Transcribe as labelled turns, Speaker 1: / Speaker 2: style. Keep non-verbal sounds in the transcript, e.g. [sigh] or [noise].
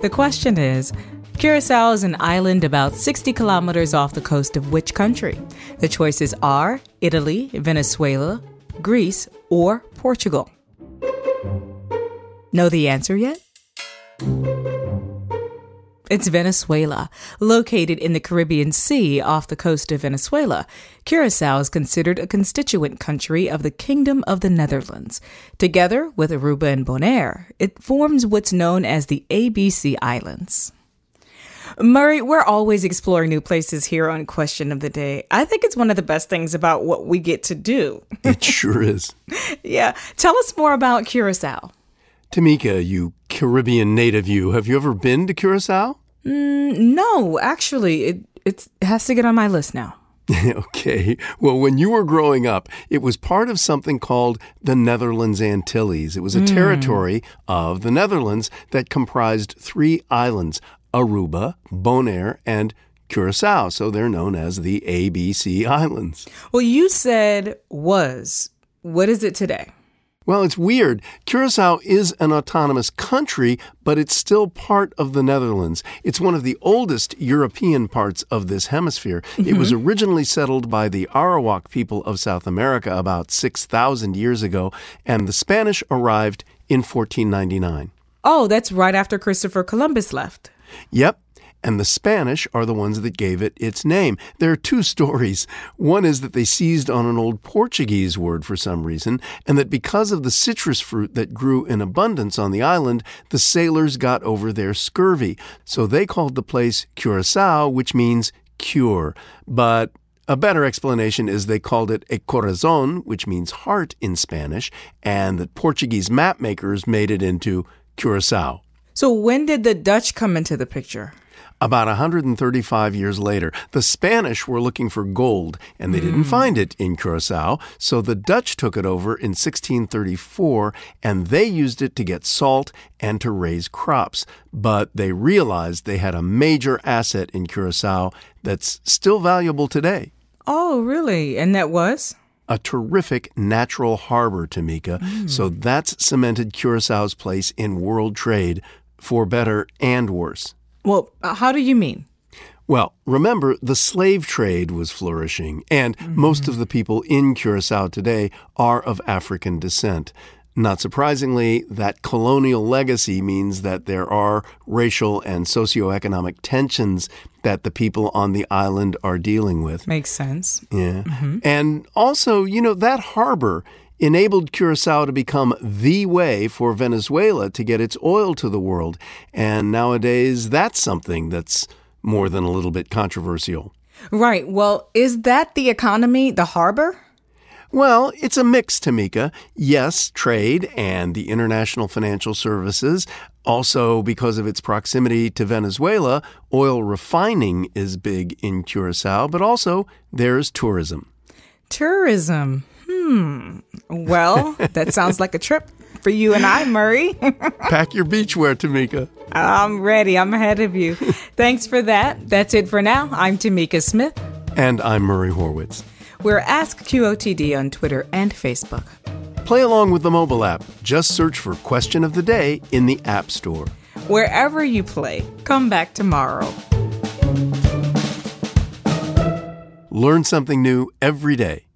Speaker 1: The question is Curacao is an island about 60 kilometers off the coast of which country? The choices are Italy, Venezuela, Greece, or Portugal. Know the answer yet? It's Venezuela. Located in the Caribbean Sea off the coast of Venezuela, Curacao is considered a constituent country of the Kingdom of the Netherlands. Together with Aruba and Bonaire, it forms what's known as the ABC Islands. Murray, we're always exploring new places here on Question of the Day. I think it's one of the best things about what we get to do. [laughs]
Speaker 2: It sure is.
Speaker 1: yeah. Tell us more about Curacao.
Speaker 2: Tamika, you Caribbean native, you, have you ever been to Curacao?
Speaker 1: Mm, no, actually, it, it has to get on my list now. [laughs]
Speaker 2: okay. Well, when you were growing up, it was part of something called the Netherlands Antilles. It was a mm. territory of the Netherlands that comprised three islands Aruba, Bonaire, and Curacao. So they're known as the ABC Islands.
Speaker 1: Well, you said was. What is it today?
Speaker 2: Well, it's weird. Curacao is an autonomous country, but it's still part of the Netherlands. It's one of the oldest European parts of this hemisphere. Mm-hmm. It was mm-hmm. originally settled by the Arawak people of South America about 6,000 years ago, and the Spanish arrived in 1499.
Speaker 1: Oh, that's right after Christopher Columbus left.
Speaker 2: Yep, and the Spanish are the ones that gave it its name. There are two [laughs] stories. One is that they seized on an old Portuguese word for some reason, and that because of the citrus fruit that grew in abundance on the island, the sailors got over their scurvy. So they called the place Curacao, which means cure. But a better explanation is they called it a corazon, which means heart in Spanish, and that Portuguese mapmakers made it into Curacao.
Speaker 1: So when did the Dutch come into the picture?
Speaker 2: About 135 years later, the Spanish were looking for gold and they mm. didn't hmm. find it in Curacao, so the Dutch took it over in 1634 and they used it to get salt and to raise crops. But they realized they had a major asset in Curacao that's still valuable today.
Speaker 1: Oh, really? And that was?
Speaker 2: a terrific natural harbor, Tamika. Mm. So that's cemented Curacao's place in world trade for better and worse.
Speaker 1: Well, uh, how do you mean?
Speaker 2: Well, remember, the slave trade was flourishing, and mm-hmm. most of the people in Curacao today are of African descent. Not surprisingly, that colonial legacy means that there are racial and socioeconomic tensions that the people on the island are dealing with.
Speaker 1: Makes sense.
Speaker 2: Yeah. Mm-hmm. And also, you know, that harbor enabled Curacao to become the way for Venezuela to get its oil to the world. And nowadays, that's something that's more than a little bit controversial.
Speaker 1: Right. Well, is that the economy, the harbor?
Speaker 2: Well, it's a mix, Tamika. Yes, trade and the international financial services. Also, because of its proximity to Venezuela, oil refining is big in Curacao, but also there's tourism.
Speaker 1: Tourism. Hmm. Well, that sounds like a trip for you and I, Murray. [laughs]
Speaker 2: Pack your beachwear, Tamika.
Speaker 1: I'm ready. I'm ahead of you. Thanks for that. That's it for now. I'm Tamika Smith.
Speaker 2: And I'm Murray Horwitz.
Speaker 1: We're Ask QOTD on Twitter and Facebook.
Speaker 2: Play along with the mobile app. Just search for Question of the Day in the App Store.
Speaker 1: Wherever you play, come back tomorrow.
Speaker 2: Learn something new every day